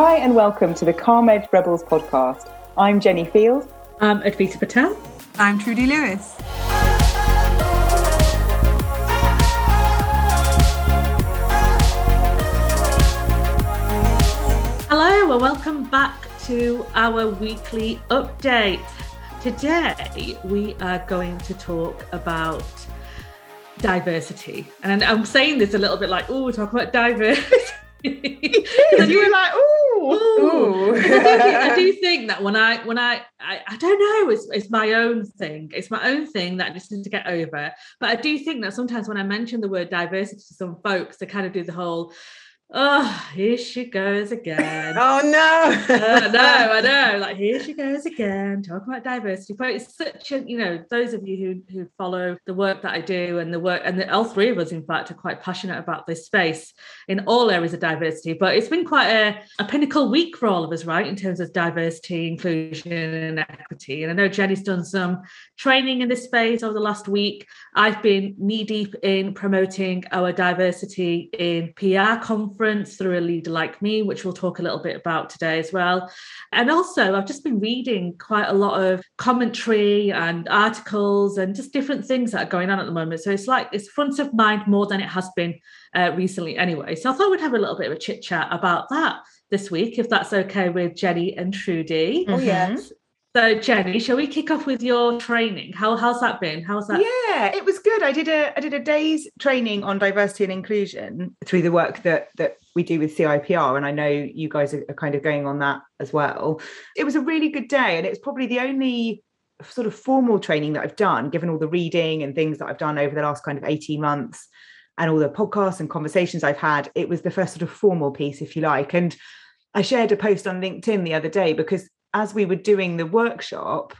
Hi, and welcome to the Calm Edge Rebels podcast. I'm Jenny Field. I'm Advita Patel. I'm Trudy Lewis. Hello, and welcome back to our weekly update. Today, we are going to talk about diversity. And I'm saying this a little bit like, oh, talk about diversity. you were like, ooh, ooh. I, do think, I, do think, that when I when I I, I don't know, it's, it's my own thing. It's my own thing that I just need to get over. But I do think that sometimes when I mention the word diversity to some folks, they kind of do the whole oh, here she goes again. oh no. uh, no, I know. Like here she goes again, talking about diversity. But it's such a, you know, those of you who who follow the work that I do and the work, and the, all three of us, in fact, are quite passionate about this space in all areas of diversity. But it's been quite a, a pinnacle week for all of us, right, in terms of diversity, inclusion, and equity. And I know Jenny's done some training in this space over the last week. I've been knee deep in promoting our diversity in PR conference conference through a leader like me, which we'll talk a little bit about today as well. And also, I've just been reading quite a lot of commentary and articles and just different things that are going on at the moment. So it's like it's front of mind more than it has been uh, recently, anyway. So I thought we'd have a little bit of a chit chat about that this week, if that's okay with Jenny and Trudy. Oh, yes. So Jenny, shall we kick off with your training? How how's that been? How's that? Yeah, it was good. I did a I did a day's training on diversity and inclusion through the work that that we do with CIPR, and I know you guys are, kind of going on that as well. It was a really good day, and it's probably the only sort of formal training that I've done, given all the reading and things that I've done over the last kind of 18 months and all the podcasts and conversations I've had. It was the first sort of formal piece, if you like. And I shared a post on LinkedIn the other day because as we were doing the workshop,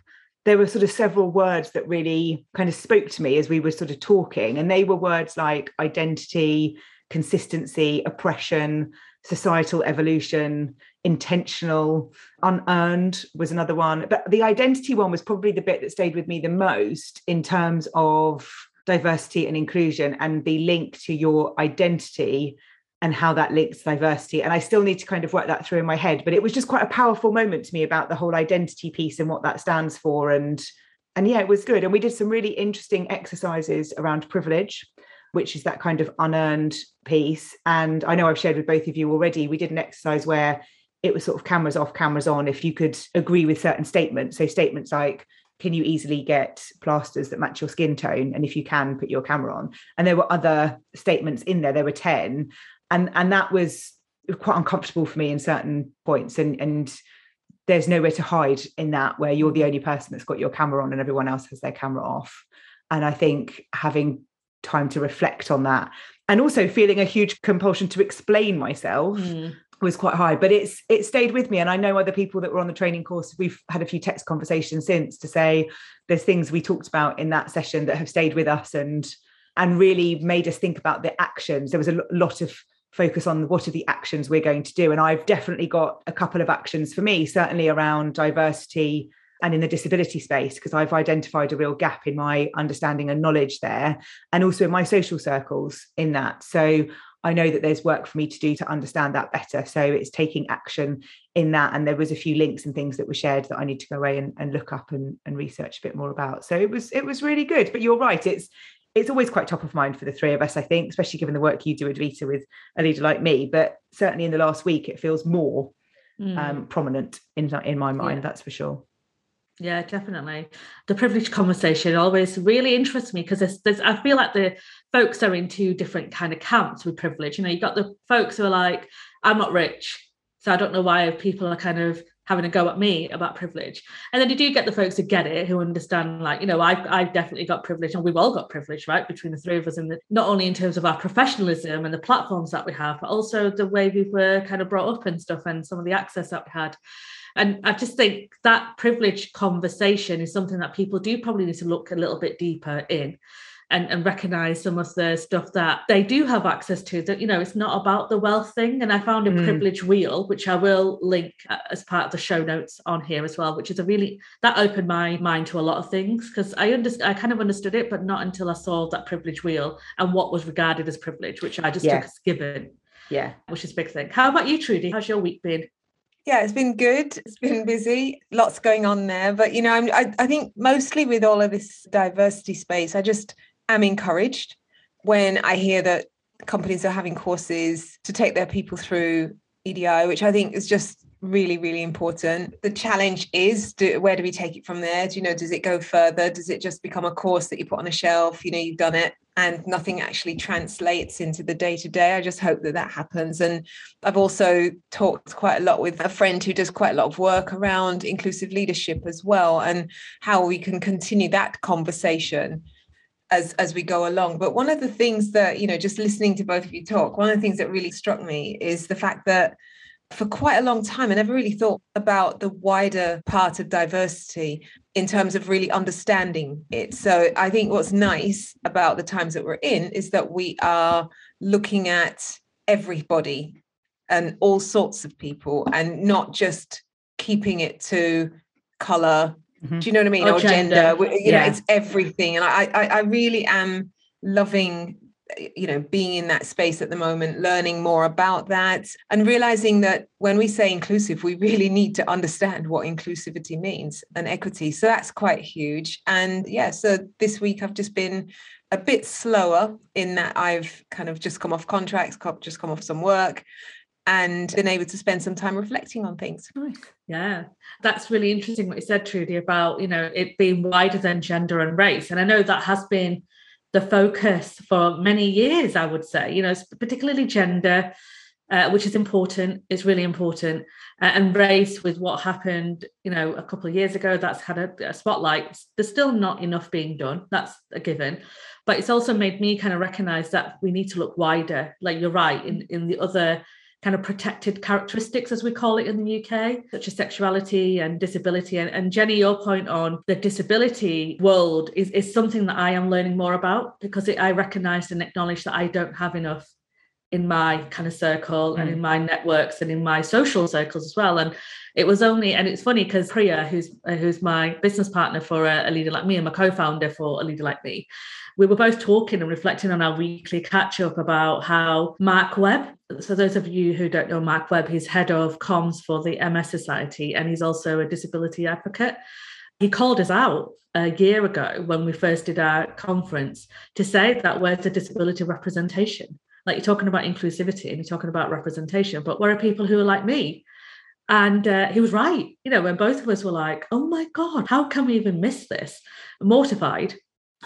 there were sort of several words that really kind of spoke to me as we were sort of talking. And they were words like identity, consistency, oppression, societal evolution, intentional, unearned was another one. But the identity one was probably the bit that stayed with me the most in terms of diversity and inclusion and the link to your identity and how that links diversity. And I still need to kind of work that through in my head. But it was just quite a powerful moment to me about the whole identity piece and what that stands for. And and yeah, it was good. And we did some really interesting exercises around privilege, which is that kind of unearned piece. And I know I've shared with both of you already. We did an exercise where it was sort of cameras off, cameras on, if you could agree with certain statements. So statements like, can you easily get plasters that match your skin tone? And if you can, put your camera on. And there were other statements in there. There were 10 and and that was quite uncomfortable for me in certain points. And and there's nowhere to hide in that where you're the only person that's got your camera on and everyone else has their camera off. And i think having time to reflect on that and also feeling a huge compulsion to explain myself mm. was quite high. But it's it stayed with me. And i know other people that were on the training course we've had a few text conversations since to say there's things we talked about in that session that have stayed with us and and really made us think about the actions. There was a lot of focus on what are the actions we're going to do. And I've definitely got a couple of actions for me, certainly around diversity and in the disability space, because I've identified a real gap in my understanding and knowledge there, and also in my social circles in that. So I know that there's work for me to do to understand that better. So it's taking action in that. And there was a few links and things that were shared that I need to go away and, and look up and, and research a bit more about. So it was it was really good. But you're right, it's it's always quite top of mind for the three of us, I think, especially given the work you do, Advita, with a leader like me. But certainly in the last week, it feels more mm. um, prominent in in my mind. Yeah. That's for sure. Yeah, definitely. The privilege conversation always really interests me because there's, there's, I feel like the folks are in two different kind of camps with privilege. You know, you've got the folks who are like, I'm not rich, so I don't know why people are kind of having a go at me about privilege. And then you do get the folks who get it, who understand, like, you know, I've, I've definitely got privilege and we've all got privilege, right? Between the three of us, and not only in terms of our professionalism and the platforms that we have, but also the way we were kind of brought up and stuff and some of the access that we had. And I just think that privilege conversation is something that people do probably need to look a little bit deeper in and, and recognize some of the stuff that they do have access to that you know it's not about the wealth thing and i found a mm. privilege wheel which i will link uh, as part of the show notes on here as well which is a really that opened my mind to a lot of things because i understood i kind of understood it but not until i saw that privilege wheel and what was regarded as privilege which i just yeah. took as given yeah which is a big thing how about you trudy how's your week been Yeah, it's been good. It's been busy. Lots going on there. But, you know, I'm, I, I think mostly with all of this diversity space, I just am encouraged when I hear that companies are having courses to take their people through EDI, which I think is just really really important. The challenge is do, where do we take it from there? Do you know does it go further? Does it just become a course that you put on a shelf? You know you've done it and nothing actually translates into the day to day i just hope that that happens. And i've also talked quite a lot with a friend who does quite a lot of work around inclusive leadership as well and how we can continue that conversation as as we go along but one of the things that you know just listening to both of you talk one of the things that really struck me is the fact that for quite a long time, I never really thought about the wider part of diversity in terms of really understanding it. So I think what's nice about the times that we're in is that we are looking at everybody and all sorts of people and not just keeping it to color. Mm-hmm. Do you know what I mean? Or, or gender. gender. You yeah. know, it's everything. And I, I, I really am loving you know being in that space at the moment learning more about that and realizing that when we say inclusive we really need to understand what inclusivity means and equity so that's quite huge and yeah so this week i've just been a bit slower in that i've kind of just come off contracts just come off some work and been able to spend some time reflecting on things. Yeah, that's really interesting what you said, Trudy, about you know it being wider than gender and race. And I know that has been the focus for many years, I would say, you know, particularly gender, uh, which is important, is really important. Uh, and race with what happened, you know, a couple of years ago, that's had a, a, spotlight. There's still not enough being done. That's a given. But it's also made me kind of recognize that we need to look wider. Like you're right, in, in the other kind of protected characteristics, as we call it in the UK, such as sexuality and disability. And, and Jenny, your point on the disability world is, is something that I am learning more about because it, I recognize and acknowledge that I don't have enough in my kind of circle mm. and in my networks and in my social circles as well. And it was only, and it's funny because Priya, who's uh, who's my business partner for a, a, leader like me and my co-founder for a leader like me, we were both talking and reflecting on our weekly catch up about how Mark Webb. So those of you who don't know Mark Webb, he's head of comms for the MS Society, and he's also a disability advocate. He called us out a year ago when we first did our conference to say that where's the disability representation? Like you're talking about inclusivity and you're talking about representation, but where are people who are like me? And uh, he was right. You know, when both of us were like, oh my God, how can we even miss this? Mortified.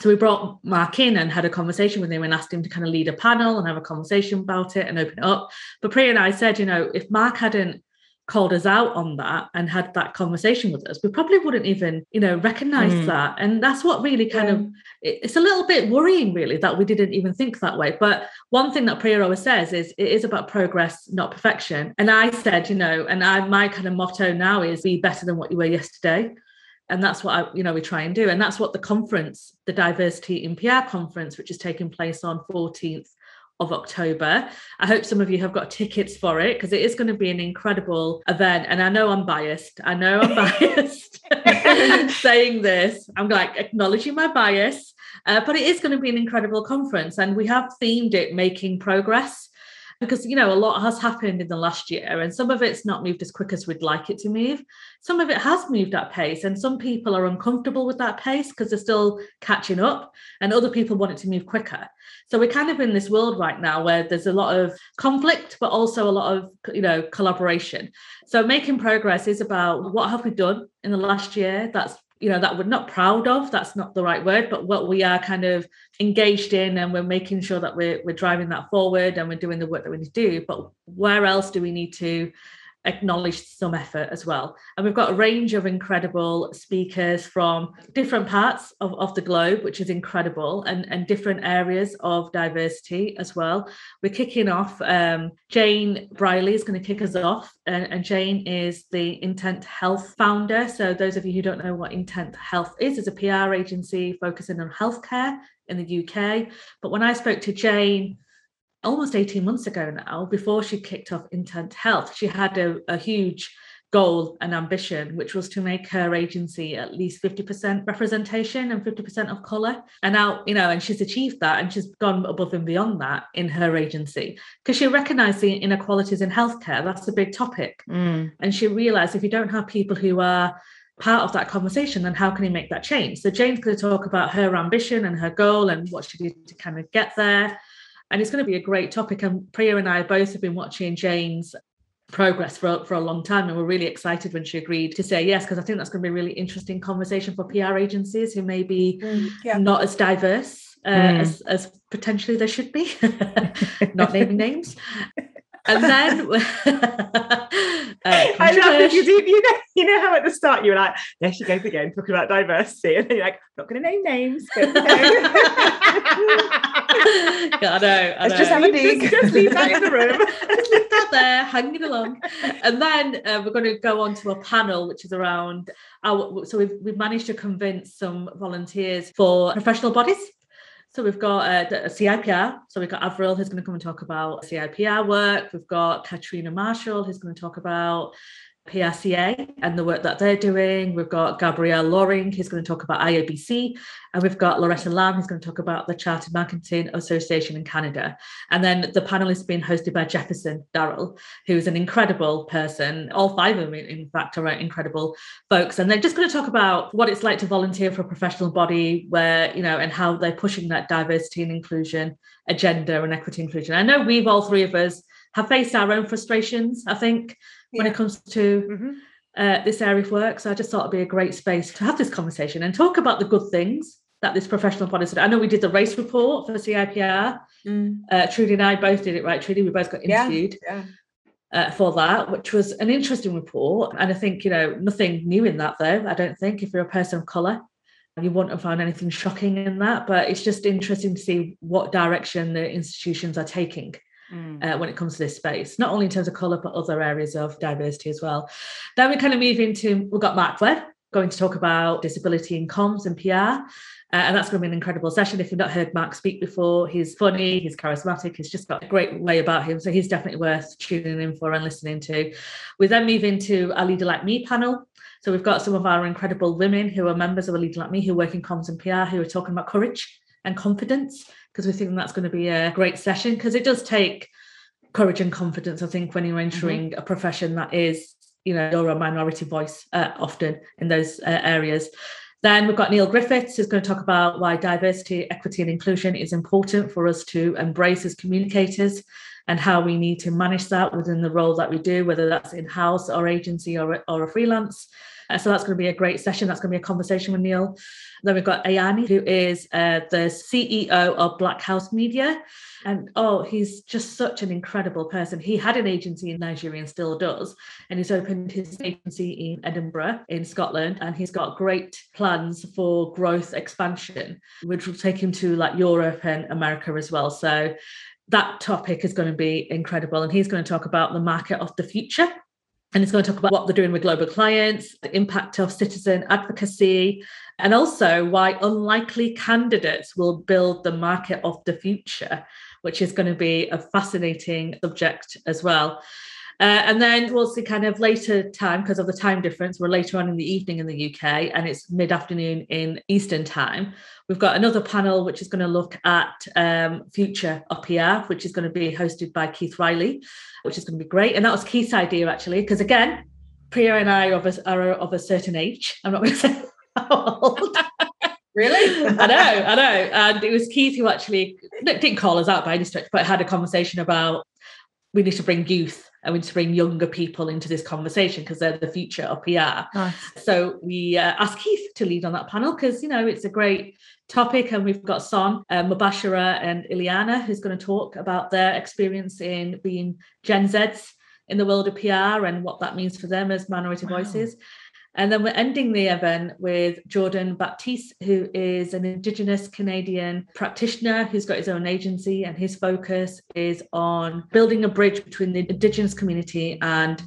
So we brought Mark in and had a conversation with him and asked him to kind of lead a panel and have a conversation about it and open it up. But Priya and I said, you know, if Mark hadn't called us out on that and had that conversation with us we probably wouldn't even you know recognize mm. that and that's what really kind yeah. of it's a little bit worrying really that we didn't even think that way but one thing that priya always says is it is about progress not perfection and i said you know and i my kind of motto now is be better than what you were yesterday and that's what I, you know we try and do and that's what the conference the diversity in pr conference which is taking place on 14th of October. I hope some of you have got tickets for it because it is going to be an incredible event. And I know I'm biased. I know I'm biased saying this. I'm like acknowledging my bias, uh, but it is going to be an incredible conference. And we have themed it making progress because you know a lot has happened in the last year and some of it's not moved as quick as we'd like it to move. Some of it has moved at pace and some people are uncomfortable with that pace because they're still catching up and other people want it to move quicker. So we're kind of in this world right now where there's a lot of conflict but also a lot of you know collaboration. So making progress is about what have we done in the last year that's you know that we're not proud of that's not the right word but what we are kind of engaged in and we're making sure that we're, we're driving that forward and we're doing the work that we need to do. But where else do we need to acknowledged some effort as well. And we've got a range of incredible speakers from different parts of, of the globe, which is incredible, and, and different areas of diversity as well. We're kicking off, um, Jane Briley is going to kick us off, and, and, Jane is the Intent Health founder. So, those of you who don't know what Intent Health is, is a PR agency focusing on healthcare in the UK. But when I spoke to Jane, almost 18 months ago now, before she kicked off Intent Health, she had a, a huge goal and ambition, which was to make her agency at least 50% representation and 50% of colour. And now, you know, and she's achieved that and she's gone above and beyond that in her agency because she recognised the inequalities in healthcare. That's a big topic. Mm. And she realised if you don't have people who are part of that conversation, then how can you make that change? So Jane's going to talk about her ambition and her goal and what she did to kind of get there. And it's going to be a great topic. And Priya and I both have been watching Jane's progress for, for a long time and we're really excited when she agreed to say yes because i think that's going to be a really interesting conversation for pr agencies who may be Mm, yeah. not as diverse uh, Mm. as, as potentially they should be not naming names and then uh, I love controversial- because you, you know you know how at the start you were like, there she goes again talking about diversity, and then you're like, not going to name names. But, you know. I know, I Let's just know. have a dig. just, just leave that in the room. just leave that there, hanging along. And then uh, we're going to go on to a panel, which is around our. So we've we've managed to convince some volunteers for professional bodies. So we've got uh, a CIPR. So we've got Avril who's going to come and talk about CIPR work. We've got Katrina Marshall who's going to talk about PRCA and the work that they're doing. We've got Gabrielle Loring who's going to talk about IABC. And we've got Loretta Lamb who's going to talk about the Chartered Marketing Association in Canada. And then the panel is being hosted by Jefferson Darrell, who's an incredible person. All five of them, in in fact, are incredible folks. And they're just going to talk about what it's like to volunteer for a professional body where, you know, and how they're pushing that diversity and inclusion agenda and equity inclusion. I know we've all three of us have faced our own frustrations, I think, when Yeah. it comes to Mhm. uh, this area of work. So I just thought it'd be a great space to have this conversation and talk about the good things that this professional body did. I know we did the race report for CIPR. Mm, Uh, Trudy and I both did it, right? Trudy, we both got Yeah. interviewed yeah. uh, for that, which was an interesting report. And I think, you know, nothing new in that, though. I don't think if you're a person of colour, you wouldn't have found anything shocking in that. But it's just interesting to see what direction the institutions are taking Mm. uh, when it comes to this space, not only in terms of colour, but other areas of diversity as well. Then we kind of move into, we've got Mark Webb going to talk about disability in comms and PR. Uh, and that's going to be an incredible session. If you've not heard Mark speak before, he's funny, he's charismatic, he's just got a great way about him. So he's definitely worth tuning in for and listening to. We then move into our Leader Like Me panel. So we've got some of our incredible women who are members of a Leader Like Me who work in comms and PR who are talking about courage and confidence because we think that's going to be a great session because it does take courage and confidence, I think, when you're entering a profession that is, you know, you're a minority voice uh, often in those uh, areas. Then we've got Neil Griffiths who's going to talk about why diversity, equity, and inclusion is important for us to embrace as communicators and how we need to manage that within the role that we do, whether that's in house or agency or, or a freelance. Uh, so that's going to be a great session. That's going to be a conversation with Neil. Then we've got Ayeni, who is uh, the CEO of Black House Media. And oh, he's just such an incredible person. He had an agency in Nigeria and still does. And he's opened his agency in Edinburgh, in Scotland. And he's got great plans for growth expansion, which will take him to like Europe and America as well. So that topic is going to be incredible. And he's going to talk about the market of the future. And he's going to talk about what they're doing with global clients, the impact of citizen advocacy, and also why unlikely candidates will build the market of the future, which is going to be a fascinating subject as well. Uh, and then towards the kind of later time, because of the time difference, we're later on in the evening in the UK and it's mid afternoon in Eastern time. We've got another panel which is going to look at um, future of PR, which is going to be hosted by Keith Riley, which is going to be great. And that was Keith's idea actually, because again, Priya and I are of a, are of a certain age. I'm not going to say how old. Really? I know, I know. And it was Keith who actually didn't call us out by any stretch, but had a conversation about we need to bring youth and we need to bring younger people into this conversation because they're the future of PR. Nice. So we uh, asked Keith to lead on that panel because, you know, it's a great topic. And we've got Son, uh, Mubashara, and Ileana who's going to talk about their experience in being Gen Zs in the world of PR and what that means for them as minority Wow. voices. And then we're ending the event with Jordan Baptiste, who is an Indigenous Canadian practitioner who's got his own agency, and his focus is on building a bridge between the Indigenous community and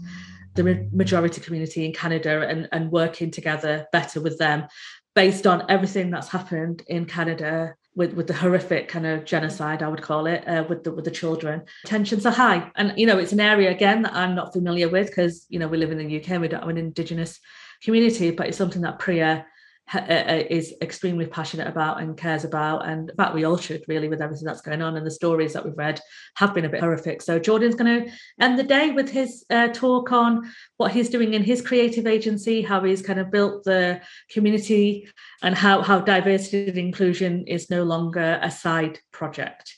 the majority community in Canada and, and working together better with them based on everything that's happened in Canada with with the horrific kind of genocide I would call it uh, with the with the children. Tensions are high and you know it's an area again that I'm not familiar with because you know we live in the UK we don't have an indigenous community but it's something that Priya uh, uh, is extremely passionate about and cares about. And in fact, we all should really with everything that's going on. And the stories that we've read have been a bit horrific. So Jordan's going to end the day with his uh, talk on what he's doing in his creative agency, how he's kind of built the community, and how how diversity and inclusion is no longer a side project.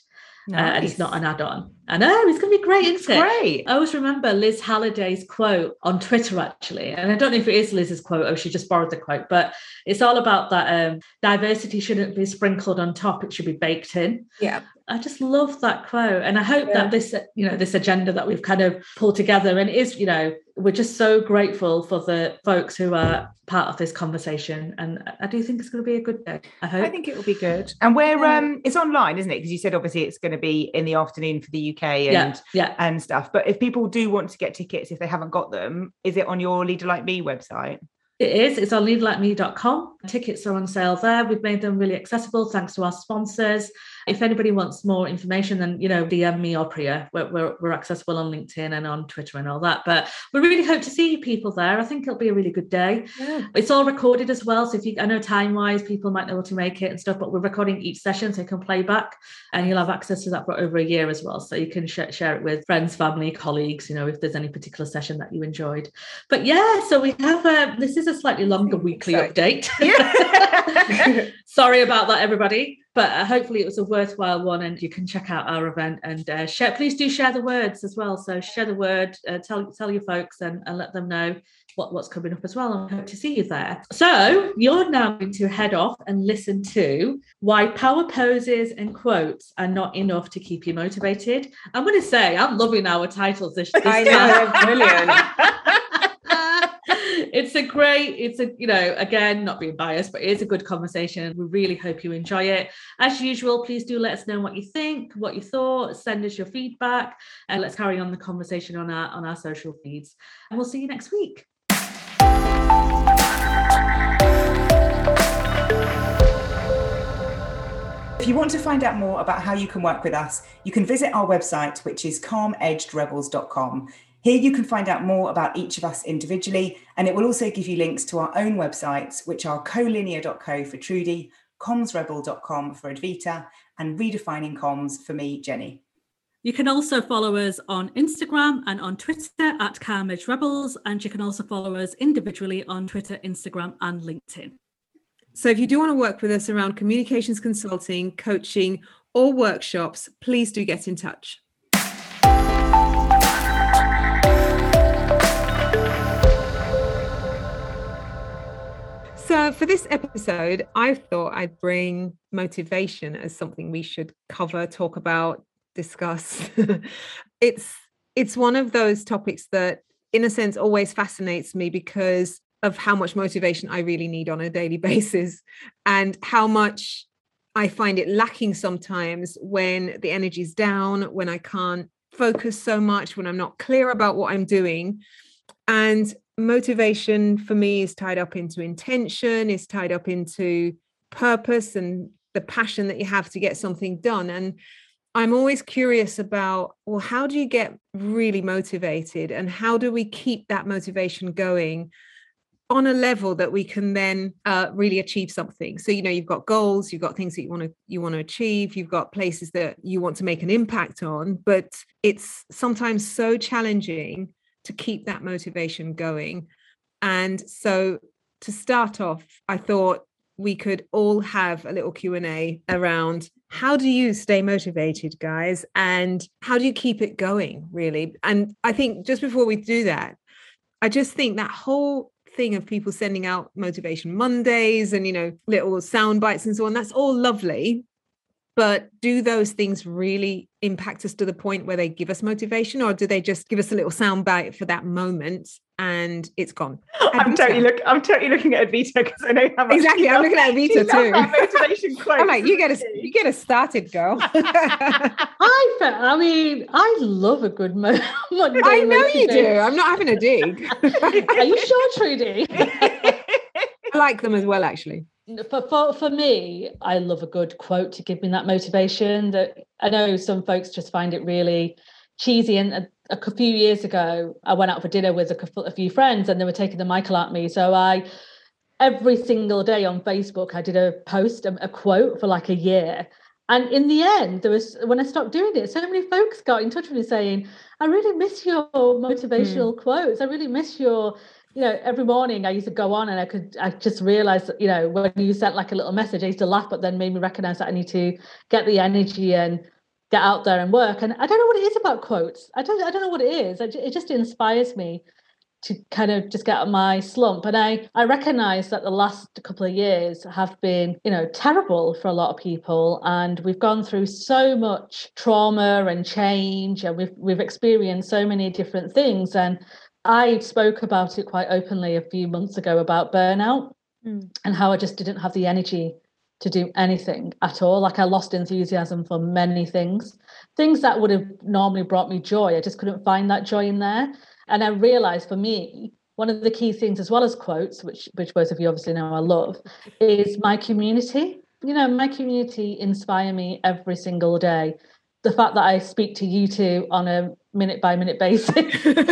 Nice. Uh, and it's not an add-on. I know it's going to be great, it's isn't it? Great. I always remember Liz Halliday's quote on Twitter, actually, and I don't know if it is Liz's quote or she just borrowed the quote, but it's all about that um, diversity shouldn't be sprinkled on top; it should be baked in. Yeah. I just love that quote, and I hope yeah. that this, you know, this agenda that we've kind of pulled together, and is, you know, we're just so grateful for the folks who are part of this conversation, and I do think it's going to be a good day. I hope. I think it will be good, and we're um, it's online, isn't it? Because you said obviously it's going to be in the afternoon for the UK and yeah, yeah. and stuff. But if people do want to get tickets, if they haven't got them, is it on your Leader Like Me website? It is. It's on leaderlikeme.com. Tickets are on sale there. We've made them really accessible thanks to our sponsors. If anybody wants more information, then you know, DM me or Priya. We're, we're, we're, accessible on LinkedIn and on Twitter and all that. But we really hope to see people there. I think it'll be a really good day. Yeah. It's all recorded as well. So if you, I know time wise, people might not able to make it and stuff, but we're recording each session so you can play back, and you'll have access to that for over a year as well. So you can sh- share it with friends, family, colleagues. You know, if there's any particular session that you enjoyed. But yeah, so we have a. This is a slightly longer weekly Sorry. update. Yeah. Sorry about that, everybody but uh, hopefully it was a worthwhile one and you can check out our event and uh, share please do share the words as well. So share the word uh, tell tell your folks and, and let them know what, what's coming up as well. And I hope to see you there. So you're now going to head off and listen to why power poses and quotes are not enough to keep you motivated. I'm going to say i'm loving our titles this, this i know brilliant it's a great, it's a, you know, again, not being biased, but it is a good conversation. We really hope you enjoy it. As usual, please do let us know what you think, what you thought, send us your feedback, and let's carry on the conversation on our on our social feeds. And we'll see you next week. If you want to find out more about how you can work with us, you can visit our website, which is calmedgedrebels.com. Here you can find out more about each of us individually, and it will also give you links to our own websites, which are colinear.co for Trudy, commsrebel.com for Advita, and redefining comms for me, Jenny. You can also follow us on Instagram and on Twitter at Calm Rebels, and you can also follow us individually on Twitter, Instagram, and LinkedIn. So if you do want to work with us around communications consulting, coaching, or workshops, please do get in touch. So, for this episode, I thought I'd bring motivation as something we should cover, talk about, discuss. it's it's one of those topics that, in a sense, always fascinates me because of how much motivation I really need on a daily basis, and how much I find it lacking sometimes when the energy's down, when I can't focus so much, when I'm not clear about what I'm doing. And motivation for me is tied up into intention, is tied up into purpose and the passion that you have to get something done. And I'm always curious about, well, how do you get really motivated and how do we keep that motivation going on a level that we can then uh, really achieve something so you know you've got goals you've got things that you want to you want to achieve you've got places that you want to make an impact on but it's sometimes so challenging to keep that motivation going. And so to start off, I thought we could all have a little Q&A around how do you stay motivated guys and how do you keep it going really? And I think just before we do that, I just think that whole thing of people sending out motivation Mondays and you know little sound bites and so on that's all lovely but do those things really impact us to the point where they give us motivation or do they just give us a little sound bite for that moment and it's gone? I'm totally look i'm totally looking at Advita because i know how much exactly i'm looking at Advita too. motivation quote i'm like you get us you get us started girl. I i mean i love a good mo- i know you do. I'm not having a dig. Are you sure trudy? I like them as well actually for, for for me, I love a good quote to give me that motivation. That I know some folks just find it really cheesy. And a, a few years ago, I went out for dinner with a, a few friends, and they were taking the Michael at me. So I every single day on Facebook, I did a post, a, a quote for like a year. And in the end, there was when I stopped doing it, so many folks got in touch with me saying, I really miss your motivational mm. quotes. I really miss your, you know, every morning I used to go on and I could I just realized you know, when you sent like a little message, I used to laugh, but then made me recognize that I need to get the energy and get out there and work. And I don't know what it is about quotes. I don't I don't know what it is. It just inspires me to kind of just get out of my slump. And I, I recognize that the last couple of years have been, you know, terrible for a lot of people. And we've gone through so much trauma and change, and we've we've experienced so many different things. And I spoke about it quite openly a few months ago about burnout mm. and how I just didn't have the energy to do anything at all. Like I lost enthusiasm for many things, things that would have normally brought me joy. I just couldn't find that joy in there. And I realized for me, one of the key things, as well as quotes, which which both of you obviously know I love, is my community. You know, my community inspire me every single day. The fact that I speak to you two on a minute by minute basis, and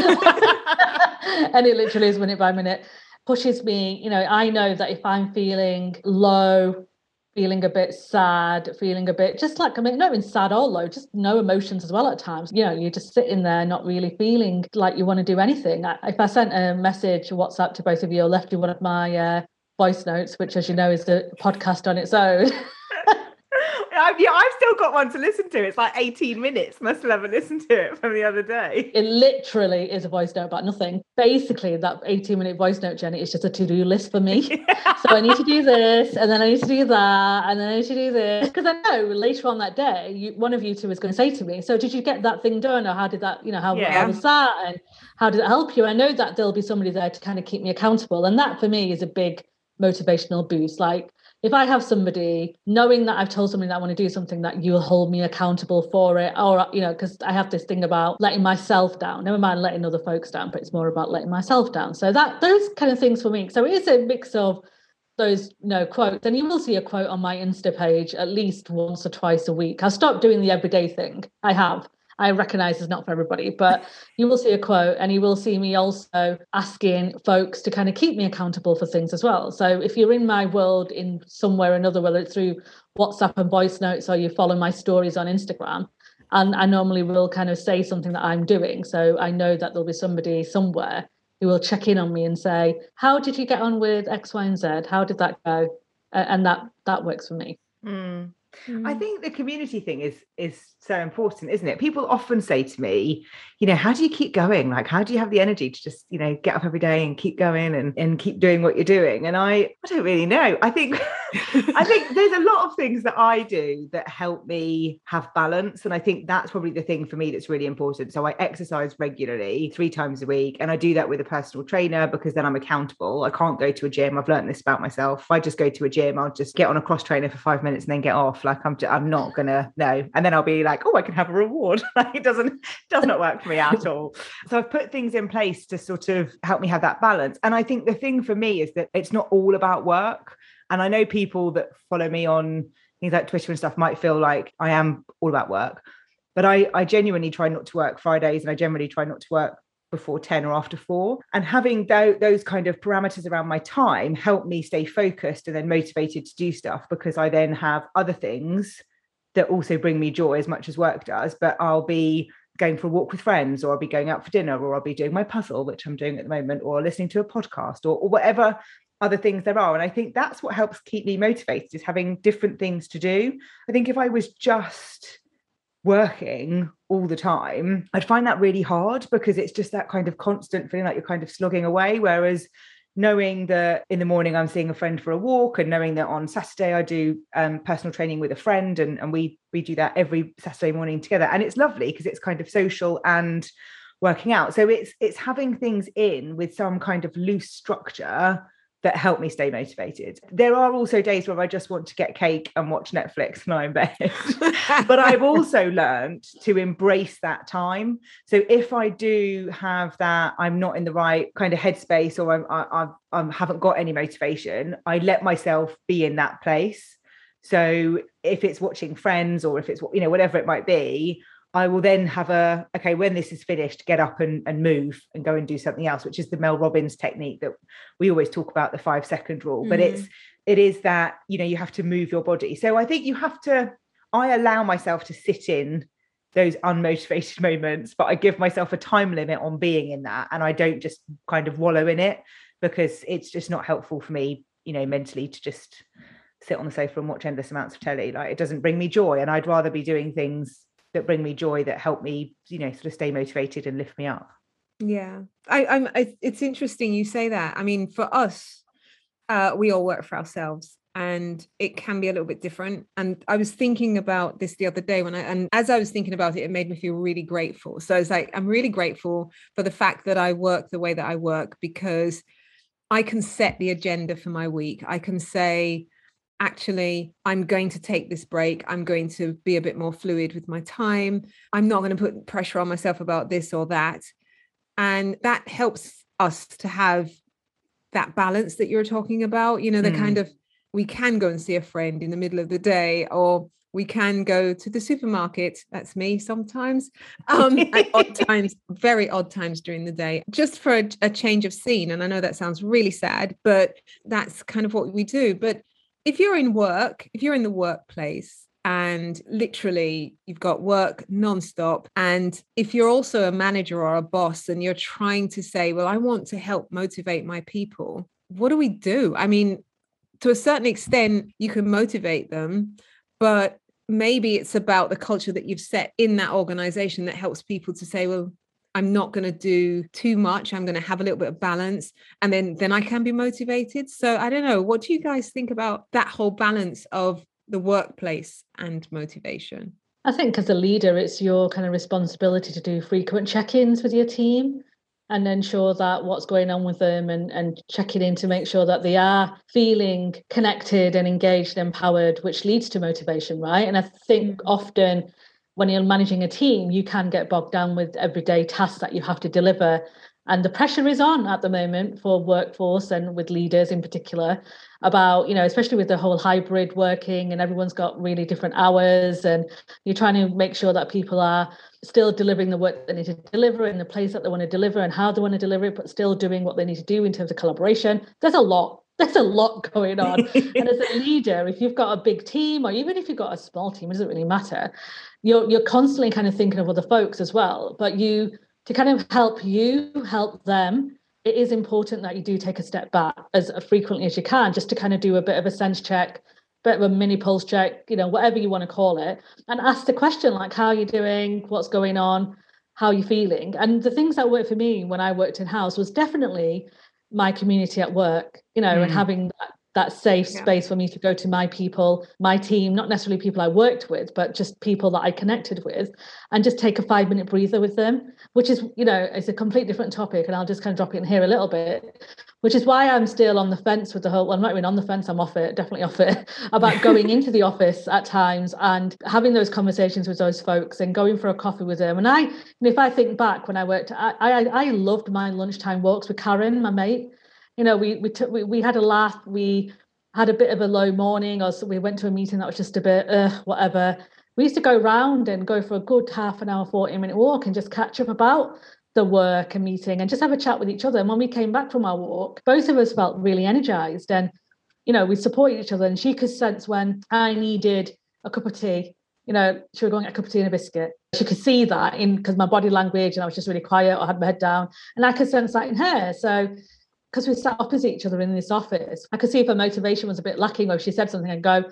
it literally is minute by minute, pushes me. You know, I know that if I'm feeling low, feeling a bit sad, feeling a bit just like I mean, not even sad or low, just no emotions as well at times. You know, you're just sitting there not really feeling like you want to do anything. If I sent a message, WhatsApp to both of you or left you one of my uh, voice notes, which as you know is a podcast on its own. I've, yeah, I've still got one to listen to. It's like 18 minutes. Must have never listened to it from the other day. It literally is a voice note about nothing. Basically, that 18 minute voice note, Jenny, is just a to do list for me. Yeah. So I need to do this, and then I need to do that, and then I need to do this. Because I know later on that day, you, one of you two is going to say to me, So did you get that thing done? Or how did that, you know, how, yeah. how was that? And how did it help you? I know that there'll be somebody there to kind of keep me accountable. And that for me is a big motivational boost. Like, if I have somebody knowing that I've told somebody that I want to do something that you'll hold me accountable for it, or you know, because I have this thing about letting myself down. Never mind letting other folks down, but it's more about letting myself down. So that those kind of things for me. So it is a mix of those you know quotes and you will see a quote on my insta page at least once or twice a week i stopped doing the everyday thing i have I recognize it's not for everybody, but you will see a quote and you will see me also asking folks to kind of keep me accountable for things as well. So if you're in my world in somewhere or another, whether it's through WhatsApp and voice notes or you follow my stories on Instagram, and I normally will kind of say something that I'm doing. So I know that there'll be somebody somewhere who will check in on me and say, How did you get on with X, Y, and Z? How did that go? And that that works for me. Mm. I mm. think the community thing is is so important, isn't it? People often say to me, you know, how do you keep going? Like, how do you have the energy to just, you know, get up every day and keep going and, and keep doing what you're doing? And I I don't really know. I think I think there's a lot of things that I do that help me have balance. And I think that's probably the thing for me that's really important. So I exercise regularly three times a week. And I do that with a personal trainer because then I'm accountable. I can't go to a gym. I've learned this about myself. If I just go to a gym, I'll just get on a cross trainer for five minutes and then get off. Like I'm just, I'm not gonna no. And then I'll be like, oh, I can have a reward. like it doesn't does not work for me at all. So I've put things in place to sort of help me have that balance. And I think the thing for me is that it's not all about work. And I know people that follow me on things like Twitter and stuff might feel like I am all about work. But I, I genuinely try not to work Fridays and I generally try not to work before 10 or after 4 and having th- those kind of parameters around my time help me stay focused and then motivated to do stuff because i then have other things that also bring me joy as much as work does but i'll be going for a walk with friends or i'll be going out for dinner or i'll be doing my puzzle which i'm doing at the moment or listening to a podcast or, or whatever other things there are. And i think that's what helps keep me motivated is having different things to do. I think if i was just working all the time i'd find that really hard because it's just that kind of constant feeling like you're kind of slogging away whereas knowing that in the morning i'm seeing a friend for a walk and knowing that on saturday i do um, personal training with a friend and, and we we do that every saturday morning together. And it's lovely because it's kind of social and working out. So it's it's having things in with some kind of loose structure that help me stay motivated. There are also days where I just want to get cake and watch Netflix and I'm in bed. but I've also learned to embrace that time. So if I do have that, I'm not in the right kind of headspace or I'm, I, I, I haven't got any motivation, I let myself be in that place. So if it's watching Friends or if it's you know whatever it might be, I will then have a okay when this is finished, get up and, and move and go and do something else, which is the Mel Robbins technique that we always talk about the five second rule. Mm-hmm. But it's mm. it is that you know you have to move your body. So I think you have to. I allow myself to sit in those unmotivated moments, but I give myself a time limit on being in that, and I don't just kind of wallow in it because it's just not helpful for me, you know, mentally to just sit on the sofa and watch endless amounts of telly. Like it doesn't bring me joy, and I'd rather be doing things that bring me joy that help me you know sort of stay motivated and lift me up. Yeah. I i'm I, it's interesting you say that. I mean for us uh we all work for ourselves and it can be a little bit different. And i was thinking about this the other day when i and as i was thinking about it it made me feel really grateful. So it's like i'm really grateful for the fact that i work the way that i work because i can set the agenda for my week. I can say actually i'm going to take this break. I'm going to be a bit more fluid with my time. I'm not going to put pressure on myself about this or that. And that helps us to have that balance that you're talking about you know the mm. kind of we can go and see a friend in the middle of the day or we can go to the supermarket. That's me sometimes. Um at odd times very odd times during the day just for a, a change of scene. And i know that sounds really sad but that's kind of what we do. But if you're in work, if you're in the workplace and literally you've got work nonstop, and if you're also a manager or a boss and you're trying to say, well, I want to help motivate my people, what do we do? I mean, to a certain extent, you can motivate them, but maybe it's about the culture that you've set in that organization that helps people to say, well, I'm not going to do too much. I'm going to have a little bit of balance and then then I can be motivated. So I don't know, what do you guys think about that whole balance of the workplace and motivation? I think as a leader it's your kind of responsibility to do frequent check-ins with your team and ensure that what's going on with them and, and checking in to make sure that they are feeling connected and engaged and empowered, which leads to motivation, right? And I think mm. often when you're managing a team, you can get bogged down with everyday tasks that you have to deliver. And the pressure is on at the moment for workforce and with leaders in particular about, you know, especially with the whole hybrid working and everyone's got really different hours and you're trying to make sure that people are still delivering the work they need to deliver in the place that they want to deliver and how they want to deliver it, but still doing what they need to do in terms of collaboration. There's a lot there's a lot going on. and as a leader, if you've got a big team or even if you've got a small team, it doesn't really matter. You're you're constantly kind of thinking of other folks as well. But you to kind of help you help them, it is important that you do take a step back as frequently as you can, just to kind of do a bit of a sense check, bit of a mini pulse check, you know, whatever you want to call it, and ask the question like, how are you doing? What's going on? How are you feeling? And the things that worked for me when I worked in house was definitely my community at work, you know, mm. and having that, that safe yeah. space for me to go to my people, my team, not necessarily people I worked with, but just people that I connected with, and just take a five minute breather with them, which is, you know, it's a complete different topic. And I'll just kind of drop it in here a little bit, which is why I'm still on the fence with the whole, well, I'm not even on the fence, I'm off it, definitely off it, about going into the office at times and having those conversations with those folks and going for a coffee with them. And I, if I think back when I worked, I, I, I loved my lunchtime walks with Karen, my mate. You know, we we took we, we had a laugh, we had a bit of a low morning, or so we went to a meeting that was just a bit, uh, whatever. We used to go round and go for a good half an hour, 40 minute walk and just catch up about the work and meeting and just have a chat with each other. And when we came back from our walk, both of us felt really energized and, you know, we supported each other. And she could sense when I needed a cup of tea, you know, she was going get a cup of tea and a biscuit. She could see that in because my body language and I was just really quiet or had my head down. And I could sense that in her. So because we sat opposite each other in this office, I could see if her motivation was a bit lacking or if she said something and go,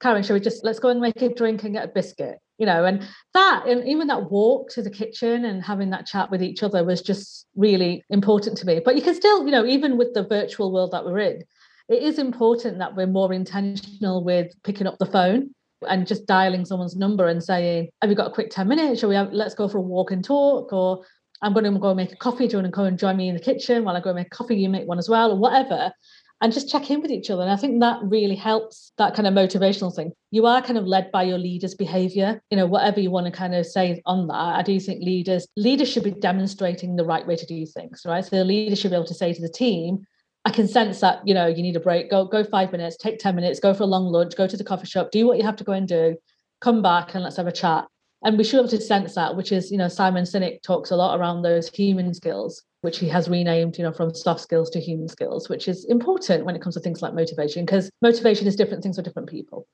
Karen, shall we just let's go and make a drink and get a biscuit? You know, and that and even that walk to the kitchen and having that chat with each other was just really important to me. But you can still, you know, even with the virtual world that we're in, it is important that we're more intentional with picking up the phone and just dialing someone's number and saying, Have you got a quick 10 minutes? Shall we have, let's go for a walk and talk? Or I'm going to go make a coffee. Do you want to go and join me in the kitchen while I go make coffee? You make one as well, or whatever and just check in with each other. And I think that really helps that kind of motivational thing. You are kind of led by your leader's behavior, you know, whatever you want to kind of say on that. I do think leaders, leaders should be demonstrating the right way to do things, right? So the leader should be able to say to the team, I can sense that, you know, you need a break. Go, go five minutes, take 10 minutes, go for a long lunch, go to the coffee shop, do what you have to go and do, come back and let's have a chat. And we should be able to sense that, which is, you know, Simon Sinek talks a lot around those human skills which he has renamed, you know, from soft skills to human skills, which is important when it comes to things like motivation, because motivation is different things for different people.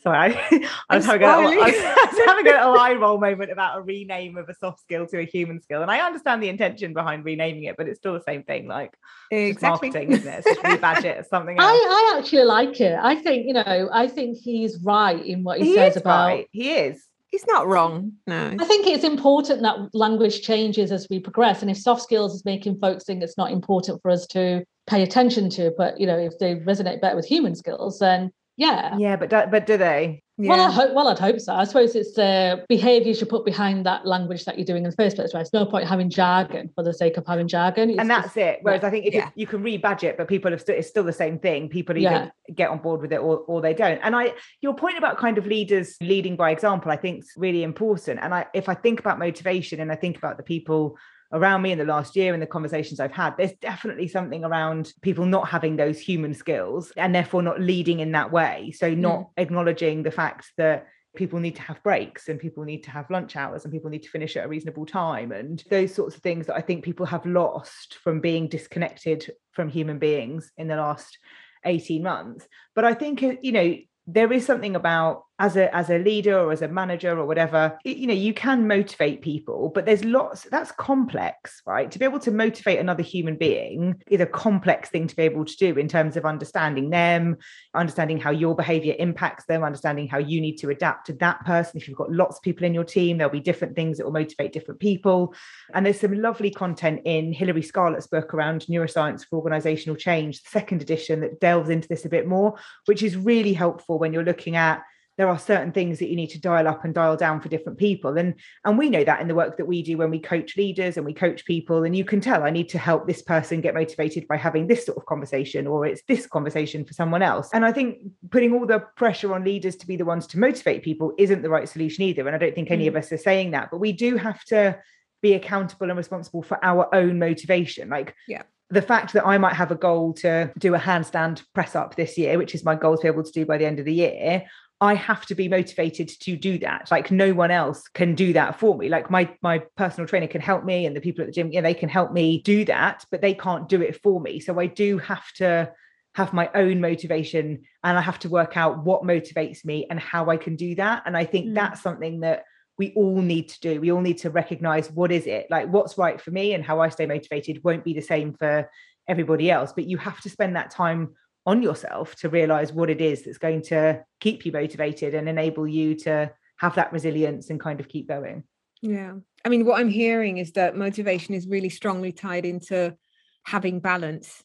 Sorry, I, I was, having a, I, was, having a little eye roll moment about a rename of a soft skill to a human skill, and I understand the intention behind renaming it, but it's still the same thing. Like exactly. marketing, isn't it? It's rebadge it as something else. I, I actually like it. I think you know, I think he's right in what he, he says about. Right. He is he's not wrong. No. I think it's important that language changes as we progress. And if soft skills is making folks think it's not important for us to pay attention to, but you know, if they resonate better with human skills, then yeah. Yeah, but do, but do they? Yeah. Well, I hope. Well, I'd hope so. I suppose it's the behaviour you should put behind that language that you're doing in the first place. Right? It's no point having jargon for the sake of having jargon. It's and that's it. Whereas yeah. I think if yeah. you, you, can rebadge it, but people have still it's still the same thing. People either get on board with it or, or they don't. And I, your point about kind of leaders leading by example, I think is really important. And I, if I think about motivation and I think about the people around me in the last year and the conversations I've had, there's definitely something around people not having those human skills and therefore not leading in that way. So, not mm. acknowledging the fact that people need to have breaks and people need to have lunch hours and people need to finish at a reasonable time and those sorts of things that I think people have lost from being disconnected from human beings in the last 18 months. But I think, you know, there is something about as a as a leader or as a manager or whatever you know you can motivate people but there's lots that's complex right? To be able to motivate another human being is a complex thing to be able to do in terms of understanding them understanding how your behavior impacts them understanding how you need to adapt to that person. If you've got lots of people in your team there'll be different things that will motivate different people. And there's some lovely content in hilary scarlett's book around neuroscience for organizational change the second edition that delves into this a bit more which is really helpful when you're looking at there are certain things that you need to dial up and dial down for different people. And and we know that in the work that we do when we coach leaders and we coach people and you can tell i need to help this person get motivated by having this sort of conversation or it's this conversation for someone else. And i think putting all the pressure on leaders to be the ones to motivate people isn't the right solution either. And i don't think any mm. of us are saying that but we do have to be accountable and responsible for our own motivation. Like yeah. the fact that I might have a goal to do a handstand press up this year, which is my goal to be able to do by the end of the year, I have to be motivated to do that. Like no one else can do that for me. Like my my personal trainer can help me and the people at the gym, yeah, they can help me do that, but they can't do it for me. So I do have to have my own motivation and I have to work out what motivates me and how I can do that. And I think mm. that's something that we all need to do. We all need to recognize what is it? Like what's right for me and how I stay motivated won't be the same for everybody else, but you have to spend that time on yourself to realize what it is that's going to keep you motivated and enable you to have that resilience and kind of keep going. Yeah. I mean, what I'm hearing is that motivation is really strongly tied into having balance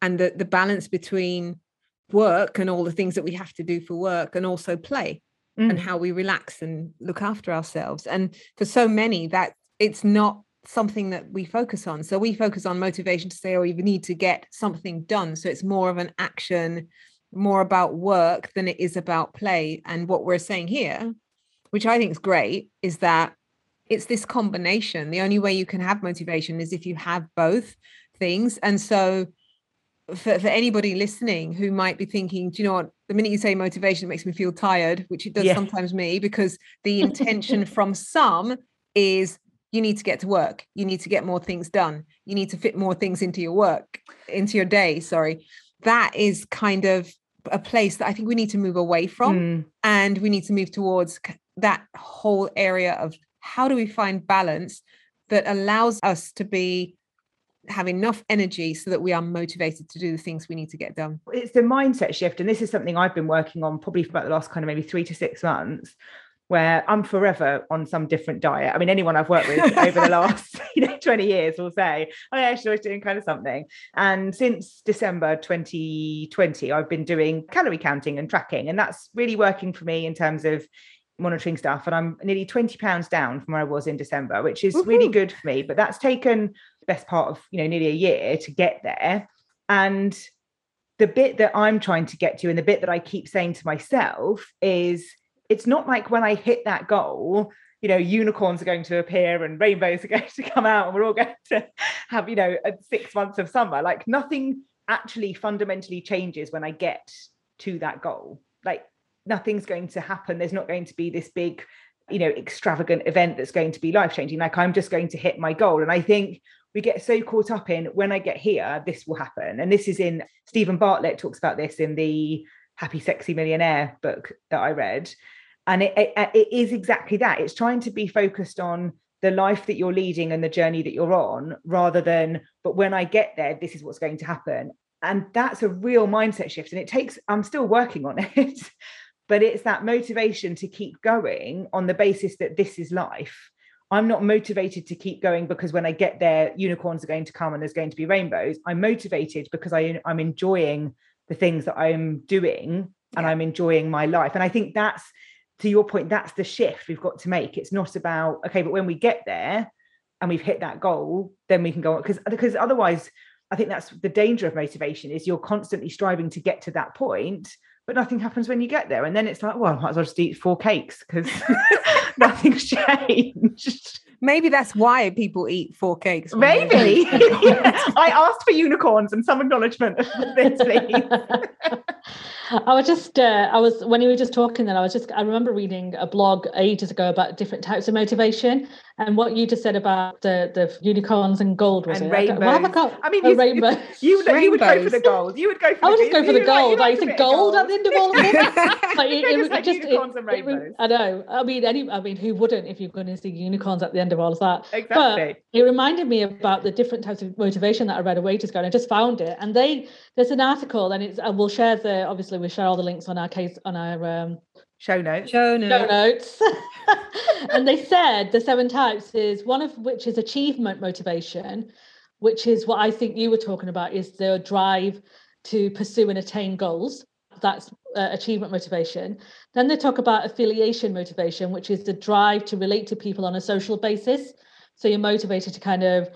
and the, the balance between work and all the things that we have to do for work and also play mm. and how we relax and look after ourselves. And for so many, that it's not something that we focus on. So we focus on motivation to say, oh, you need to get something done. So it's more of an action, more about work than it is about play. And what we're saying here, which I think is great, is that it's this combination. The only way you can have motivation is if you have both things. And so for, for anybody listening who might be thinking, do you know what? The minute you say motivation, it makes me feel tired, which it does yeah. sometimes me, because the intention from some is you need to get to work you need to get more things done you need to fit more things into your work into your day sorry. That is kind of a place that i think we need to move away from mm. and we need to move towards that whole area of how do we find balance that allows us to be have enough energy so that we are motivated to do the things we need to get done. It's the mindset shift and this is something i've been working on probably for about the last kind of maybe three to six months where I'm forever on some different diet. I mean, anyone I've worked with over the last you know 20 years will say, "Oh yeah, she's always doing kind of something." And since December 2020, I've been doing calorie counting and tracking, and that's really working for me in terms of monitoring stuff. And I'm nearly 20 pounds down from where I was in December, which is Woo-hoo. really good for me. But that's taken the best part of you know nearly a year to get there, and the bit that I'm trying to get to and the bit that I keep saying to myself is it's not like when I hit that goal, you know, unicorns are going to appear and rainbows are going to come out and we're all going to have, you know, six months of summer. Like nothing actually fundamentally changes when I get to that goal. Like nothing's going to happen. There's not going to be this big, you know, extravagant event that's going to be life changing. Like I'm just going to hit my goal. And I think we get so caught up in when I get here, this will happen. And this is in Steven Bartlett talks about this in the Happy Sexy Millionaire book that I read. And it, it, it is exactly that. It's trying to be focused on the life that you're leading and the journey that you're on rather than, but when I get there, this is what's going to happen. And that's a real mindset shift. And it takes, I'm still working on it, but it's that motivation to keep going on the basis that this is life I'm not motivated to keep going because when I get there, unicorns are going to come and there's going to be rainbows. I'm motivated because I, I'm enjoying the things that I'm doing and. I'm enjoying my life. And I think that's, to your point, that's the shift we've got to make. It's not about, okay, but when we get there and we've hit that goal, then we can go on. Because because otherwise, I think that's the danger of motivation is you're constantly striving to get to that point but nothing happens when you get there. And then it's like, well, I might as well just eat four cakes because nothing's changed. Maybe that's why people eat four cakes. Maybe. I asked for unicorns and some acknowledgement of this, please. I was just, uh, I was, when you were just talking then, I was just, I remember reading a blog ages ago about different types of motivation. And what you just said about the the unicorns and gold was and it? rainbows. I, I, got, I mean, oh, rainbows. You, you, you would go for the gold. You would go for. I would just go for the gold. Like, like, gold, at the end of all of it. like, it, it, it just, unicorns it, and rainbows. I know. I mean, any. I mean, who wouldn't if you're going to see unicorns at the end of all of that? Exactly. But it reminded me about the different types of motivation that I read a wages ago, and I just found it. And they there's an article, and it's. And we'll share the. Obviously, we'll share all the links on our case on our um, show notes. Show notes. Show notes. and they said the seven types is one of which is achievement motivation, which is what I think you were talking about, is the drive to pursue and attain goals. That's uh, achievement motivation. Then they talk about affiliation motivation, which is the drive to relate to people on a social basis. So you're motivated to kind of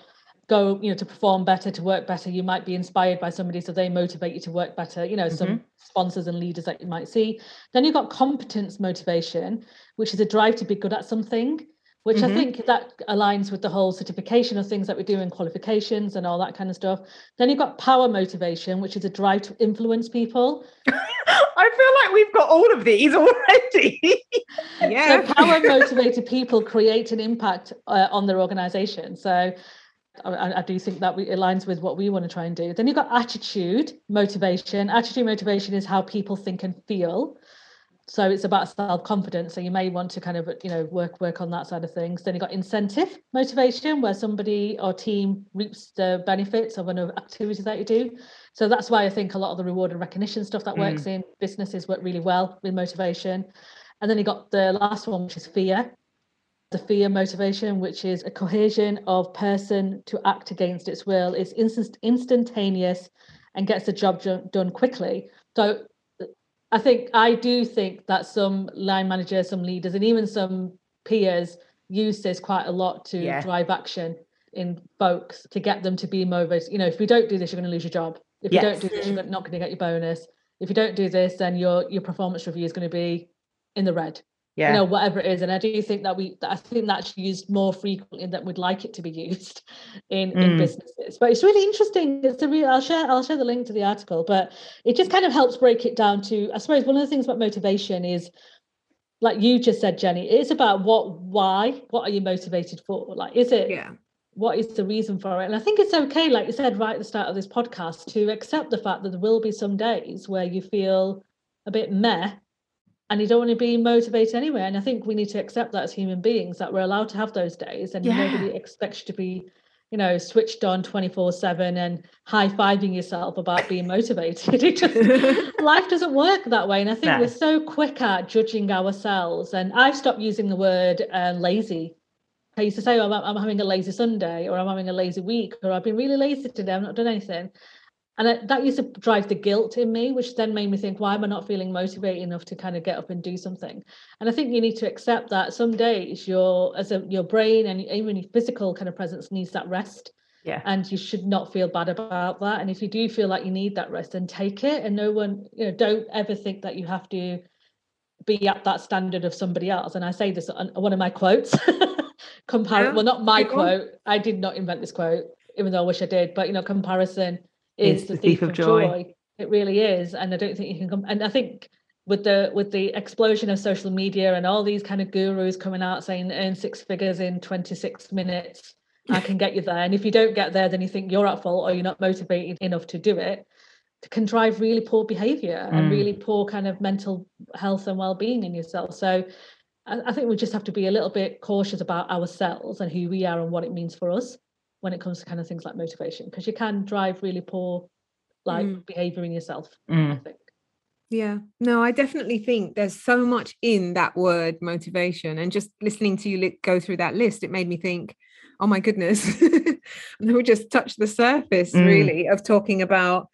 go you know to perform better to work better you might be inspired by somebody so they motivate you to work better you know mm-hmm. some sponsors and leaders that you might see then you've got competence motivation which is a drive to be good at something which mm-hmm. I think that aligns with the whole certification of things that we do in qualifications and all that kind of stuff. Then you've got power motivation, which is a drive to influence people. I feel like we've got all of these already. yeah. So power motivated people create an impact uh, on their organization. So I, I, do think that we, aligns with what we want to try and do. Then you've got attitude, motivation. Attitude, motivation is how people think and feel. So it's about self-confidence. So you may want to kind of, you know, work work on that side of things. Then you've got incentive, motivation, where somebody or team reaps the benefits of an activity that you do. So that's why I think a lot of the reward and recognition stuff that works mm. in businesses work really well with motivation. And then you got the last one, which is fear the fear motivation, which is a cohesion of person to act against its will, is instant, instantaneous and gets the job done quickly. So I think I do think that some line managers, some leaders, and even some peers use this quite a lot to yeah. drive action in folks to get them to be motivated. You know, if we don't do this, you're going to lose your job. If yes. you don't do this, you're not going to get your bonus. If you don't do this, then your your performance review is going to be in the red yeah. you know whatever it is. And i do think that we i think that's used more frequently than we'd like it to be used in mm. in businesses. But it's really interesting. It's a real i'll share i'll share the link to the article but it just kind of helps break it down to i suppose one of the things about motivation is like you just said jenny it's about what why what are you motivated for? Like is it yeah. what is the reason for it? And i think it's okay like you said right at the start of this podcast to accept the fact that there will be some days where you feel a bit meh and you don't want to be motivated anyway. And I think we need to accept that as human beings that we're allowed to have those days, and yeah. nobody expects you to be, you know, switched on twenty four seven and high fiving yourself about being motivated. It just life doesn't work that way, and I think no. we're so quick at judging ourselves. And I've stopped using the word uh, lazy. I used to say, oh, I'm, I'm having a lazy Sunday, or I'm having a lazy week, or I've been really lazy today. I've not done anything. And that used to drive the guilt in me, which then made me think, why am I not feeling motivated enough to kind of get up and do something? And I think you need to accept that some days your as a your brain and even your physical kind of presence needs that rest. Yeah. And you should not feel bad about that. And if you do feel like you need that rest, then take it. And no one, you know, don't ever think that you have to be at that standard of somebody else. And I say this on one of my quotes. Compar- Yeah, well, not my quote. I did not invent this quote, even though I wish I did. But you know, comparison is Is the thief, of joy. It really is. And I don't think you can come and I think with the with the explosion of social media and all these kind of gurus coming out saying earn six figures in 26 minutes i can get you there and if you don't get there then you think you're at fault or you're not motivated enough to do it it can drive really poor behavior and Mm. really poor kind of mental health and well-being in yourself so I think we just have to be a little bit cautious about ourselves and who we are and what it means for us when it comes to kind of things like motivation because you can drive really poor like Mm. behavior in yourself i Mm. think Yeah, no, I definitely think there's so much in that word motivation. And just listening to you li- go through that list, it made me think, oh my goodness, and we just touched the surface Mm. really of talking about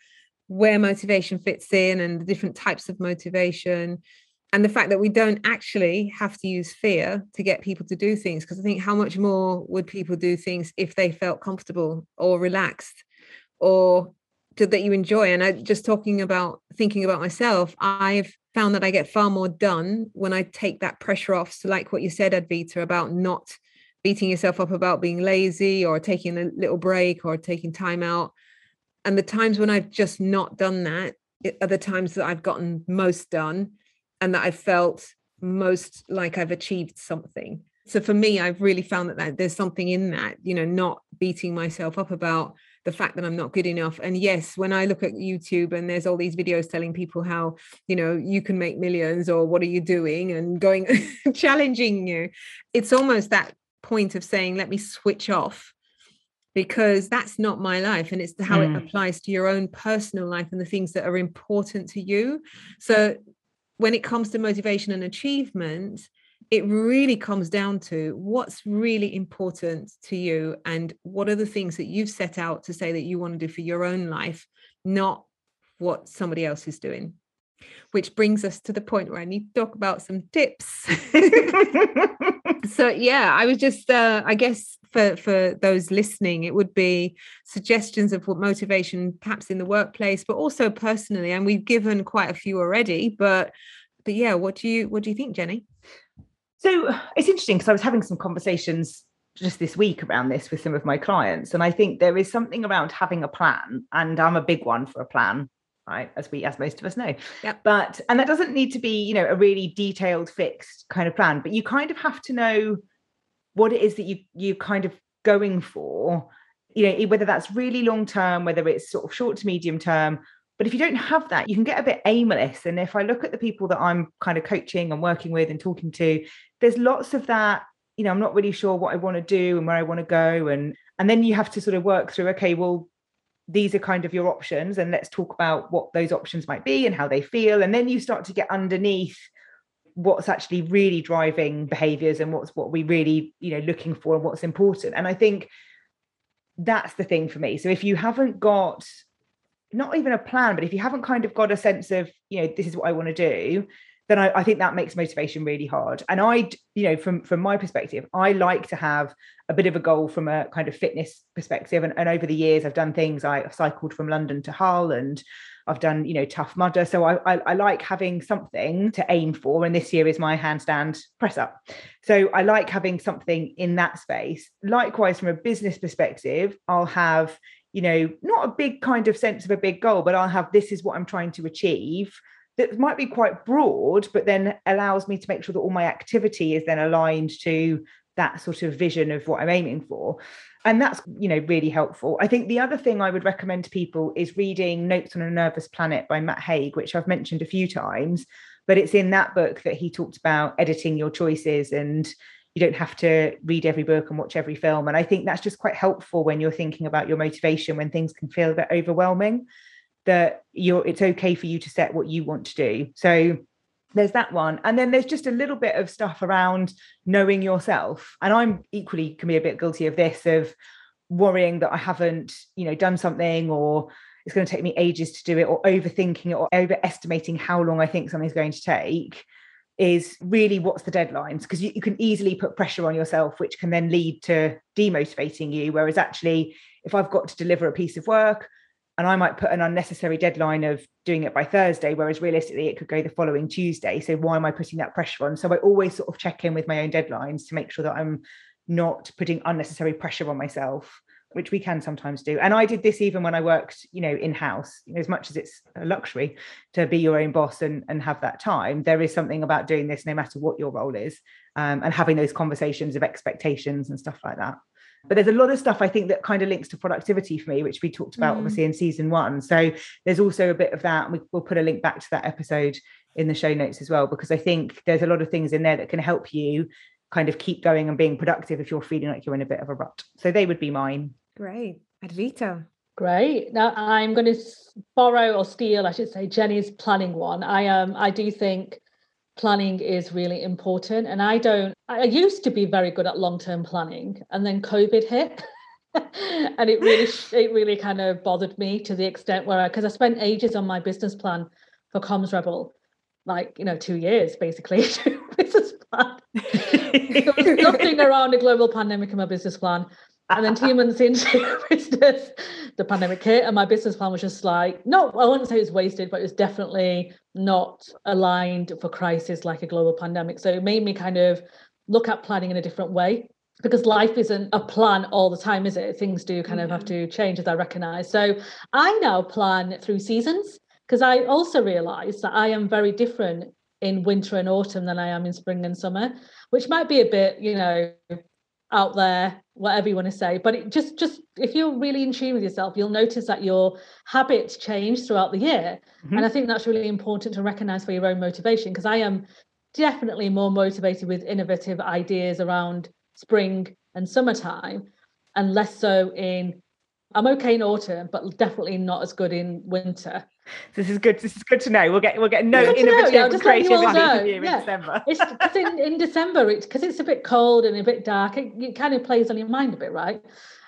where motivation fits in and the different types of motivation. And the fact that we don't actually have to use fear to get people to do things. Because I think how much more would people do things if they felt comfortable or relaxed or to, that you enjoy. And I just talking about thinking about myself, I've found that I get far more done when I take that pressure off. So, like what you said, Advita, about not beating yourself up about being lazy or taking a little break or taking time out. And the times when I've just not done that are the times that I've gotten most done and that I've felt most like I've achieved something. So for me, I've really found that, that there's something in that, you know, not beating myself up about the fact that I'm not good enough. And yes, when I look at YouTube and there's all these videos telling people how, you know, you can make millions or what are you doing and going challenging you, it's almost that point of saying, let me switch off because that's not my life and it's how Mm. it applies to your own personal life and the things that are important to you. So when it comes to motivation and achievement, it really comes down to what's really important to you and what are the things that you've set out to say that you want to do for your own life, not what somebody else is doing. Which brings us to the point where I need to talk about some tips. so yeah, I was just uh, I guess for for those listening, it would be suggestions of what motivation perhaps in the workplace, but also personally. And we've given quite a few already, but but yeah, what do you what do you think, Jenny? So it's interesting because I was having some conversations just this week around this with some of my clients. And I think there is something around having a plan, and I'm a big one for a plan, right? As we as most of us know. Yep. But and that doesn't need to be, you know, a really detailed, fixed kind of plan, but you kind of have to know what it is that you you kind of going for, you know, whether that's really long term, whether it's sort of short to medium term. But if you don't have that, you can get a bit aimless. And if I look at the people that I'm kind of coaching and working with and talking to, there's lots of that you know i'm not really sure what i want to do and where i want to go and and then you have to sort of work through okay well these are kind of your options and let's talk about what those options might be and how they feel. And then you start to get underneath what's actually really driving behaviors and what's what we really you know looking for and what's important. And i think that's the thing for me. So if you haven't got not even a plan but if you haven't kind of got a sense of you know this is what i want to do then I, I think that makes motivation really hard. And I, you know, from from my perspective, I like to have a bit of a goal from a kind of fitness perspective. And, and over the years, I've done things. I cycled from London to Hull, and I've done, you know, tough mudder. So I, I I like having something to aim for. And this year is my handstand press up. So I like having something in that space. Likewise, from a business perspective, I'll have you know not a big kind of sense of a big goal, but I'll have this is what I'm trying to achieve that might be quite broad, but then allows me to make sure that all my activity is then aligned to that sort of vision of what I'm aiming for. And that's, you know, really helpful. I think the other thing I would recommend to people is reading Notes on a Nervous Planet by Matt Haig, which I've mentioned a few times, but it's in that book that he talked about editing your choices and you don't have to read every book and watch every film. And I think that's just quite helpful when you're thinking about your motivation when things can feel a bit overwhelming that you're it's okay for you to set what you want to do. So there's that one. And then there's just a little bit of stuff around knowing yourself. And i'm equally can be a bit guilty of this of worrying that i haven't you know done something or it's going to take me ages to do it or overthinking it or overestimating how long i think something's going to take is really what's the deadlines. Because you, you, can easily put pressure on yourself which can then lead to demotivating you. Whereas actually if i've got to deliver a piece of work and i might put an unnecessary deadline of doing it by thursday whereas realistically it could go the following tuesday so why am i putting that pressure on so i always sort of check in with my own deadlines to make sure that i'm not putting unnecessary pressure on myself which we can sometimes do. And I did this even when I worked, you know, in house. You know, as much as it's a luxury to be your own boss and, and have that time, there is something about doing this no matter what your role is um, and having those conversations of expectations and stuff like that. But there's a lot of stuff I think that kind of links to productivity for me, which we talked about mm. obviously in season one. So there's also a bit of that. We, we'll put a link back to that episode in the show notes as well, because I think there's a lot of things in there that can help you kind of keep going and being productive if you're feeling like you're in a bit of a rut. So they would be mine. Great. Advita. Great. Now I'm going to borrow or steal, I should say, Jenny's planning one. I um I do think planning is really important, and I don't. I used to be very good at long term planning, and then COVID hit. and it really it really kind of bothered me to the extent where because I, I spent ages on my business plan for comms rebel like you know two years basically business plan there was nothing around a global pandemic in my business plan and then two months into business, the pandemic hit, and my business plan was just like, no, I wouldn't say it was wasted, but it was definitely not aligned for crisis like a global pandemic. So it made me kind of look at planning in a different way because life isn't a plan all the time, is it? Things do kind of have mm-hmm. to change, as I recognize. So I now plan through seasons because I also realize that I am very different in winter and autumn than I am in spring and summer, which might be a bit, you know, out there whatever you want to say but it just just if you're really in tune with yourself you'll notice that your habits change throughout the year mm-hmm. and i think that's really important to recognize for your own motivation because i am definitely more motivated with innovative ideas around spring and summertime and less so in I'm okay in autumn, but definitely not as good in winter. This is good. This is good to know. We'll get we'll get no innovative yeah, and creativity from you yeah. in December. it's in, in December because it's, it's, a bit cold and a bit dark. It, it kind of plays on your mind a bit, right?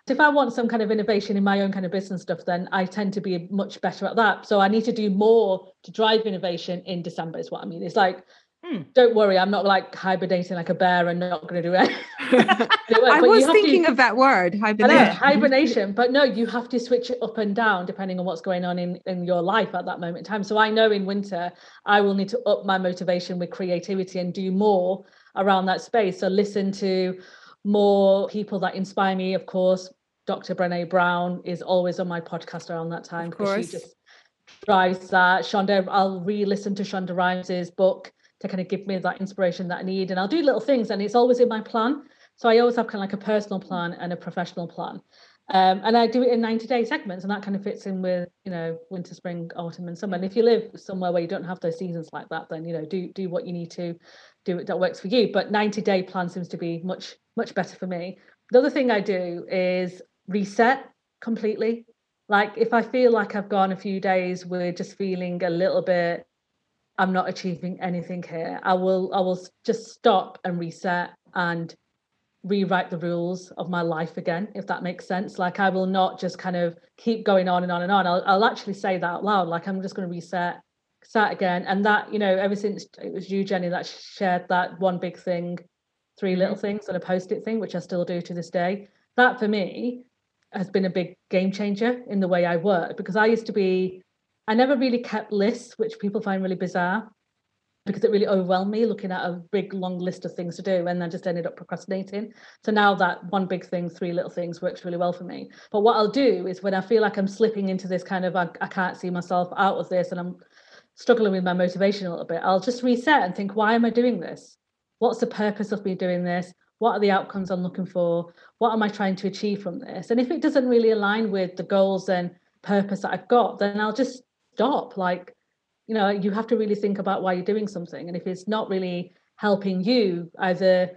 So if I want some kind of innovation in my own kind of business stuff, then I tend to be much better at that. So I need to do more to drive innovation in December. Is what I mean. It's like Hmm. Don't worry, I'm not like hibernating like a bear and not going to do it. I was thinking to, of that word, hibernation. hibernation, but no, you have to switch it up and down depending on what's going on in, in your life at that moment in time. So I know in winter, I will need to up my motivation with creativity and do more around that space. So listen to more people that inspire me, of course. Dr. Brene Brown is always on my podcast around that time because she just drives that. Shonda, I'll re-listen to Shonda Rhimes' book to kind of give me that inspiration that I need. And I'll do little things, and it's always in my plan. So I always have kind of like a personal plan and a professional plan. Um, and I do it in 90 day segments, and that kind of fits in with, you know, winter, spring, autumn, and summer. And if you live somewhere where you don't have those seasons like that, then, you know, do do what you need to do that works for you. But 90 day plan seems to be much, much better for me. The other thing I do is reset completely. Like if I feel like I've gone a few days with just feeling a little bit I'm not achieving anything here. I will I will just stop and reset and rewrite the rules of my life again, if that makes sense. Like I will not just kind of keep going on and on and on. I'll, I'll actually say that out loud. Like I'm just going to reset, start again. And that, you know, ever since it was you, Jenny, that shared that one big thing, three little mm-hmm. things and a post-it thing, which I still do to this day. That for me has been a big game changer in the way I work because I used to be I never really kept lists, which people find really bizarre because it really overwhelmed me looking at a big long list of things to do and I just ended up procrastinating. So now that one big thing, three little things works really well for me. But what I'll do is when I feel like I'm slipping into this kind of I, I can't see myself out of this and I'm struggling with my motivation a little bit, I'll just reset and think, why am I doing this? What's the purpose of me doing this? What are the outcomes I'm looking for? What am I trying to achieve from this? And if it doesn't really align with the goals and purpose that I've got, then I'll just stop. Like you know you have to really think about why you're doing something. And if it's not really helping you either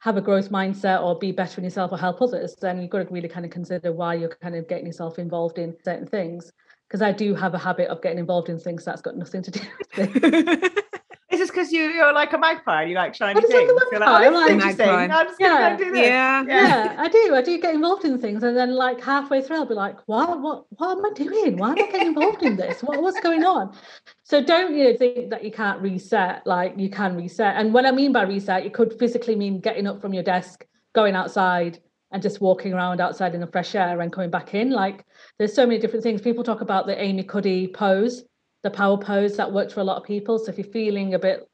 have a growth mindset or be better in yourself or help others then you've got to really kind of consider why you're kind of getting yourself involved in certain things. Because i do have a habit of getting involved in things that's got nothing to do with it it's just because you, you're like a magpie and you like shiny What is things. on the You're magpie? oh, this Like- Magpie. I'm just going Yeah. to do this. Yeah. yeah, I do. I do get involved in things, and then like halfway through, I'll be like, "What? What? What am I doing? Why am I getting involved in this? What, what's going on?" So don't you know, think that you can't reset? Like you can reset, and what I mean by reset, it could physically mean getting up from your desk, going outside, and just walking around outside in the fresh air and coming back in. Like there's so many different things. People talk about the Amy Cuddy pose, the power pose that works for a lot of people. So if you're feeling a bit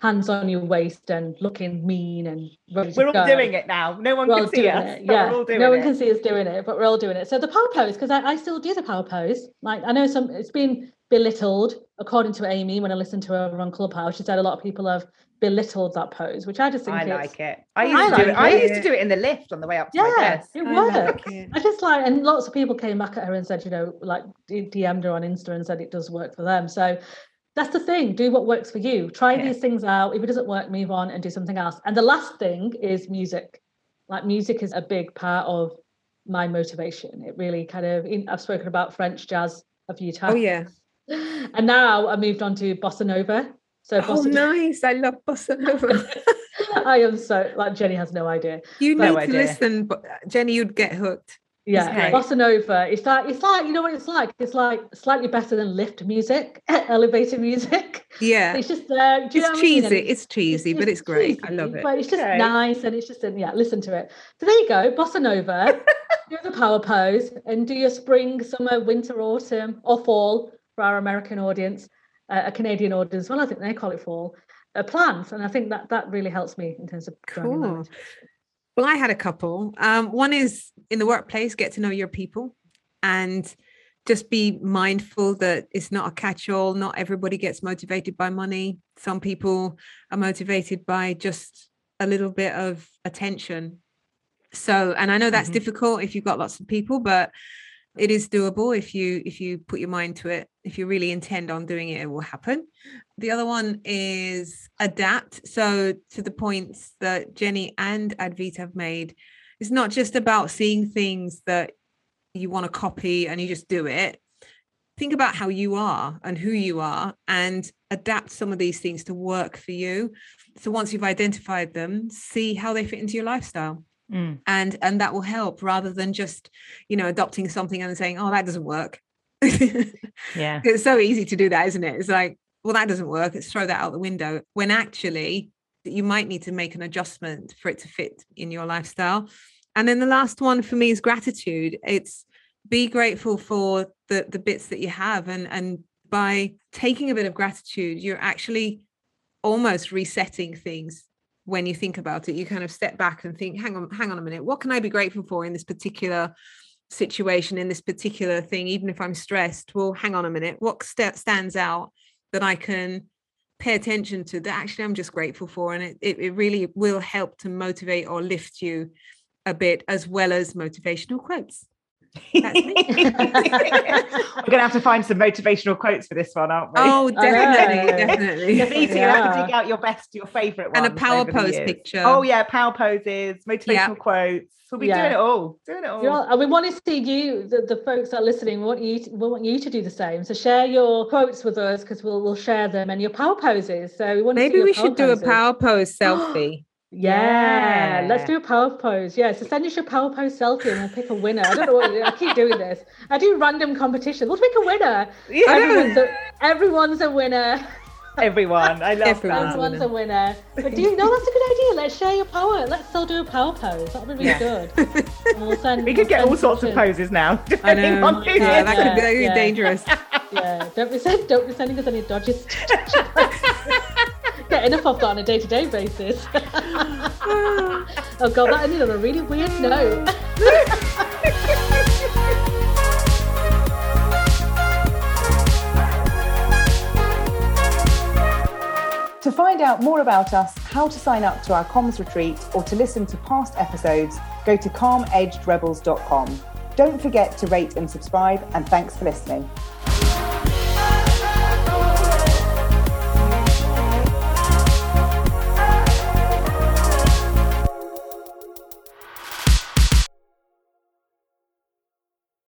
hands on your waist and looking mean and We're all go, doing it now. No one we're can see us. it. Yeah, We're all doing no one it. can see us doing it, but we're all doing it. So the power pose, because I, I still do the power pose. Like I know some, it's been belittled according to Amy when I listened to her on Clubhouse. She said a lot of people have belittled that pose, which I just think I it's, like it. I used I to do like it. I used to do it in the lift on the way up to my Yeah, desk. it I works. like it. I just like, and lots of people came back at her and said, you know, like DM'd her on Insta and said it does work for them. So that's the thing. Do what works for you. Try Yeah. these things out. If it doesn't work, move on and do something else. And the last thing is music. Like music is a big part of my motivation. It really kind of. I've spoken about French jazz a few oh, times. Oh yeah. And now I moved on to bossa nova. So Oh nice. I love bossa nova. I am so like Jenny has no idea. You No need to listen, but Jenny, you'd get hooked. Yeah, great. bossa nova. It's like it's like you know what it's like. It's like slightly better than lift music, elevator music. Yeah. It's just uh, do you know It's I mean? Cheesy. It's cheesy, but it's great. I love it. But it's just Okay. nice and it's just yeah. Listen to it. So there you go, bossa nova. do the power pose and do your spring, summer, winter, autumn, or fall for our American audience, uh, a Canadian audience. Well, I think they call it fall. Uh, plans, and I think that that really helps me in terms of Cool. Well, I had a couple. Um, one is in the workplace, get to know your people and just be mindful that it's not a catch all. Not everybody gets motivated by money. Some people are motivated by just a little bit of attention. So, and I know that's Mhm. difficult if you've got lots of people, but it is doable if you if you put your mind to it if you really intend on doing it it will happen. The other one is adapt. So to the points that jenny and advita have made it's not just about seeing things that you want to copy and you just do it. Think about how you are and who you are and adapt some of these things to work for you. So once you've identified them see how they fit into your lifestyle. Mm. and and that will help rather than just you know adopting something and saying oh that doesn't work Yeah. it's so easy to do that isn't it? It's like well that doesn't work. Let's throw that out the window. When actually you might need to make an adjustment for it to fit in your lifestyle. And then the last one for me is gratitude. It's be grateful for the the bits that you have. And and by taking a bit of gratitude you're actually almost resetting things when you think about it. You kind of step back and think hang on hang on a minute. What can i be grateful for in this particular situation in this particular thing even if i'm stressed well hang on a minute what st- stands out that i can pay attention to that actually i'm just grateful for and it, it, it really will help to motivate or lift you a bit as well as motivational quotes. We're going to have to find some motivational quotes for this one, aren't we? oh definitely definitely It's easy. You'll have to Yeah. dig out your best, your favourite And a power pose picture. Oh yeah, power poses, motivational Yeah. quotes. We'll be Yeah. doing it all. Doing it all. You know, and we want to see you, the, the folks that are listening. We want you, to, we want you to do the same. So share your quotes with us because we'll we'll share them and your power poses. So we want to see maybe we power should do a power pose selfie Yeah, let's do a power pose. Yeah, so send us your power pose selfie and we'll pick a winner. I don't know what I keep doing this. I do random competitions. We'll pick a winner. Yeah. Everyone's a, everyone's a winner. Everyone. I love Everyone's that. Everyone's a winner. But do you know that's a good idea? Let's share your power. Let's still do a power pose. That would be really Yeah. good. We'll send, We could we'll get send all sorts of poses now. I know. on Yeah, it could be, that could be Yeah. dangerous. Yeah, don't be send, don't be sending us any dodgy Get enough of that on a day-to-day basis. oh god, that ended on a really weird note. To find out more about us, how to sign up to our comms retreat, or to listen to past episodes, go to calmedgedrebels.com. Don't forget to rate and subscribe, and thanks for listening.